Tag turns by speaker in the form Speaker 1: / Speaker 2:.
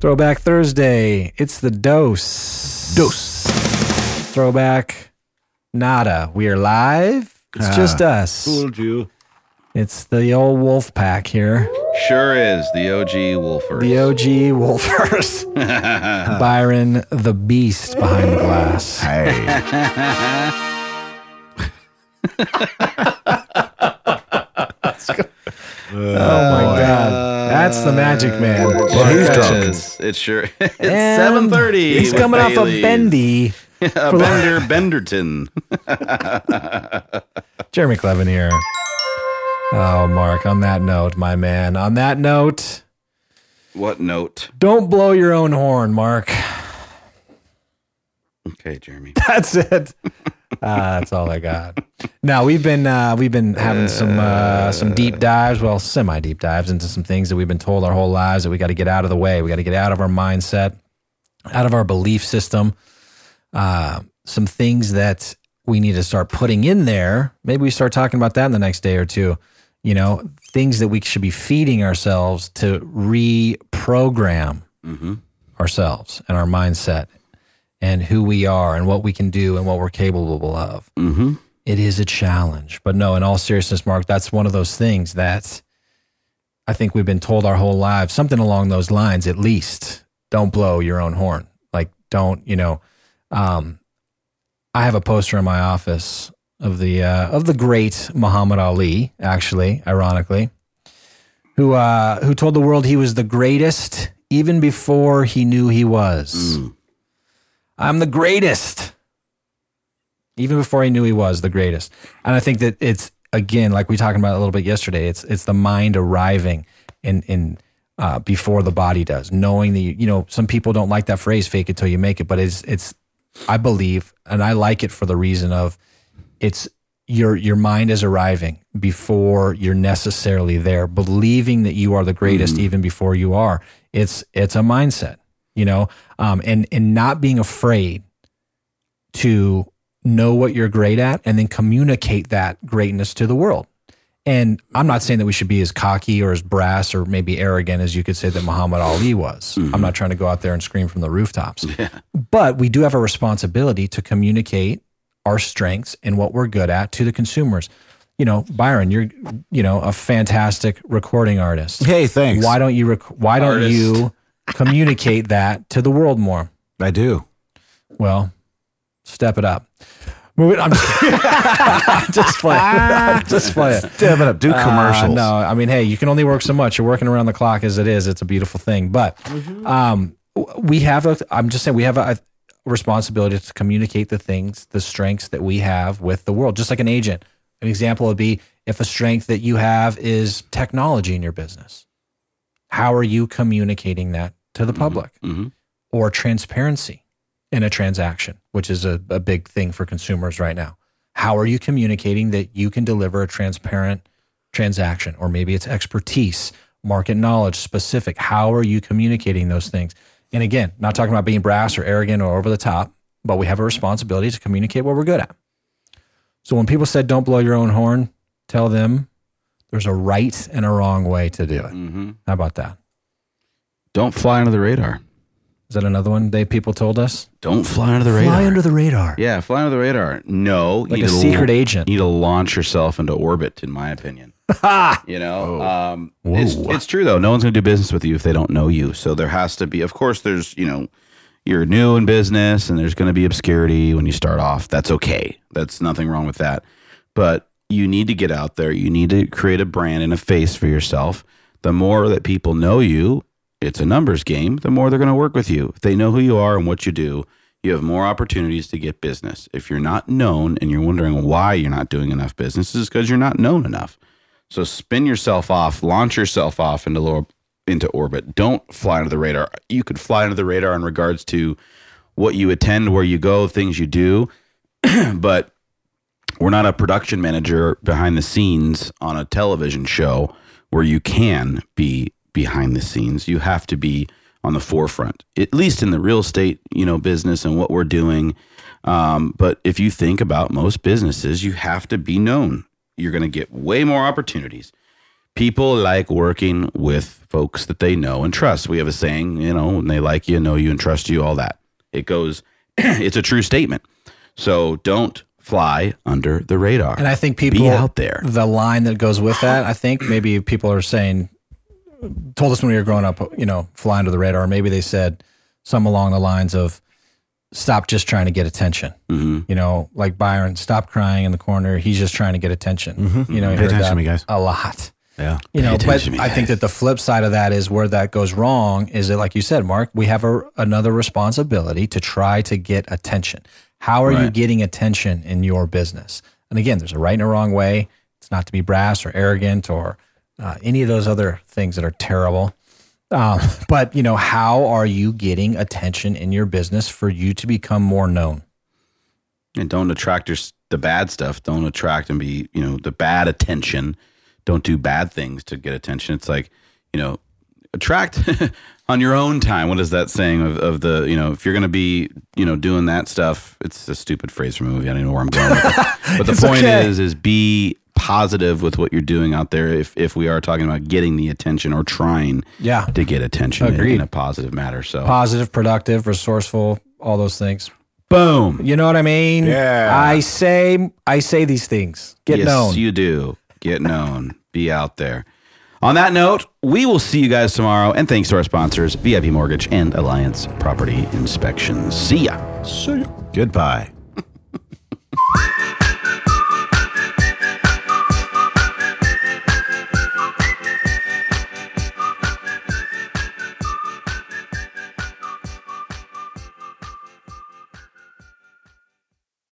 Speaker 1: Throwback Thursday. It's the dose.
Speaker 2: Dose.
Speaker 1: Throwback. Nada. We are live. It's just ah. us.
Speaker 3: Fooled you.
Speaker 1: It's the old wolf pack here.
Speaker 3: Sure is the OG Wolfers.
Speaker 1: The OG wolfers. Byron the beast behind the glass.
Speaker 2: Hey.
Speaker 1: Oh my god. That's the magic uh, man.
Speaker 3: Well,
Speaker 2: he's drunk.
Speaker 3: is. It's sure. It's seven thirty.
Speaker 1: He's coming off a bendy.
Speaker 3: a Bender Benderton.
Speaker 1: Jeremy Clevin here. Oh, Mark, on that note, my man, on that note,
Speaker 3: What note?
Speaker 1: don't blow your own horn, Mark.
Speaker 3: Okay, Jeremy.
Speaker 1: That's it. Uh, that's all I got. Now we've been uh, we've been having some uh, some deep dives, well, semi deep dives into some things that we've been told our whole lives that we got to get out of the way. We got to get out of our mindset, out of our belief system. Uh, some things that we need to start putting in there. Maybe we start talking about that in the next day or two. You know, things that we should be feeding ourselves to reprogram ourselves and our mindset and who we are and what we can do and what we're capable of.
Speaker 3: Mm-hmm.
Speaker 1: It is a challenge. But no, in all seriousness, Mark, that's one of those things that I think we've been told our whole lives, something along those lines, at least. Don't blow your own horn. Like, don't, you know, um, I have a poster in my office of the uh, of the great Muhammad Ali, actually, ironically, who uh, who told the world he was the greatest even before he knew he was. I'm the greatest. Even before he knew he was the greatest. And I think that it's again, like we talked about a little bit yesterday, it's it's the mind arriving in in uh, before the body does, knowing that you, you know some people don't like that phrase "fake it till you make it," but it's it's I believe, and I like it for the reason of it's your your mind is arriving before you're necessarily there, believing that you are the greatest even before you are. It's it's a mindset, you know, um, and and not being afraid to know what you're great at and then communicate that greatness to the world. And I'm not saying that we should be as cocky or as brass or maybe arrogant as you could say that Muhammad Ali was. I'm not trying to go out there and scream from the rooftops. But we do have a responsibility to communicate our strengths and what we're good at to the consumers. You know, Byron, you're you know a fantastic recording artist.
Speaker 2: Hey, thanks.
Speaker 1: Why don't you rec- why don't
Speaker 3: Artist.
Speaker 1: you communicate that to the world more?
Speaker 2: I do.
Speaker 1: Well, step it up. Move it. I'm just, just play it. just play it.
Speaker 2: Step it up. Do commercials.
Speaker 1: Uh, no, I mean, hey, you can only work so much. You're working around the clock as it is. It's a beautiful thing. But um, we have a. I'm just saying we have a, a responsibility to communicate the things, the strengths that we have with the world. Just like an agent. An example would be if a strength that you have is technology in your business. How are you communicating that to the public?
Speaker 3: Mhm.
Speaker 1: Or transparency in a transaction, which is a, a big thing for consumers right now. How are you communicating that you can deliver a transparent transaction? Or maybe it's expertise, market knowledge, specific. How are you communicating those things? And again, not talking about being brass or arrogant or over the top, but we have a responsibility to communicate what we're good at. So when people said, don't blow your own horn, tell them there's a right and a wrong way to do it.
Speaker 3: Mm-hmm.
Speaker 1: How about that?
Speaker 3: Don't fly under the radar.
Speaker 1: Is that another one they people told us?
Speaker 3: Don't fly under the radar.
Speaker 1: Fly under the radar.
Speaker 3: yeah, fly under the radar. No,
Speaker 1: Like
Speaker 3: you
Speaker 1: a secret
Speaker 3: la-
Speaker 1: agent.
Speaker 3: You need to launch yourself into orbit, in my opinion. you know, um, it's, it's true though. No one's going to do business with you if they don't know you. So there has to be, of course, there's you know, you're new in business, and there's going to be obscurity when you start off. That's okay. That's nothing wrong with that. But you need to get out there. You need to create a brand and a face for yourself. The more that people know you, it's a numbers game. The more they're going to work with you. If they know who you are and what you do, you have more opportunities to get business. If you're not known and you're wondering why you're not doing enough business, it's because you're not known enough. So spin yourself off, launch yourself off into lower into orbit. Don't fly under the radar. You could fly under the radar in regards to what you attend, where you go, things you do, but we're not a production manager behind the scenes on a television show where you can be behind the scenes. You have to be on the forefront, at least in the real estate, you know, business and what we're doing. Um, but if you think about most businesses, you have to be known. You're going to get way more opportunities. People like working with folks that they know and trust. We have a saying, you know, when they like you, know you, and trust you, all that. It goes, it's a true statement. So don't fly under the radar.
Speaker 1: And I think people
Speaker 3: be out there.
Speaker 1: The line that goes with that, I think maybe people are saying, told us when we were growing up, you know, fly under the radar. Maybe they said some along the lines of, stop just trying to get attention.
Speaker 3: Mm-hmm.
Speaker 1: You know, like Byron, stop crying in the corner. He's just trying to get attention. You know,
Speaker 2: Pay
Speaker 1: heard
Speaker 2: attention
Speaker 1: that
Speaker 2: to me, guys.
Speaker 1: a lot.
Speaker 2: Yeah.
Speaker 1: You know, but
Speaker 3: me,
Speaker 1: I think that the flip side of that is where that goes wrong is that, like you said, Mark, we have a, another responsibility to try to get attention. How are you getting attention in your business? And again, there's a right and a wrong way. It's not to be brass or arrogant or uh, any of those other things that are terrible. Um, but you know, how are you getting attention in your business for you to become more known?
Speaker 3: And don't attract your, the bad stuff. Don't attract and be, you know, the bad attention. Don't do bad things to get attention. It's like, you know, attract on your own time. What is that saying of, of the, you know, if you're going to be, you know, doing that stuff, it's a stupid phrase from a movie. I don't even know where I'm going with it. But the point
Speaker 1: okay.
Speaker 3: is, is be positive with what you're doing out there. If, if we are talking about getting the attention or trying
Speaker 1: Yeah.
Speaker 3: to get attention in,
Speaker 1: Agreed.
Speaker 3: in a positive matter. So
Speaker 1: Positive, productive, resourceful, all those things.
Speaker 3: boom.
Speaker 1: You know what I mean?
Speaker 2: Yeah.
Speaker 1: I say I say these things. Get
Speaker 3: yes,
Speaker 1: known.
Speaker 3: you do. Get known. Be out there. On that note, we will see you guys tomorrow. And thanks to our sponsors, VIP Mortgage and Alliance Property Inspections. See ya. See ya.
Speaker 2: Goodbye.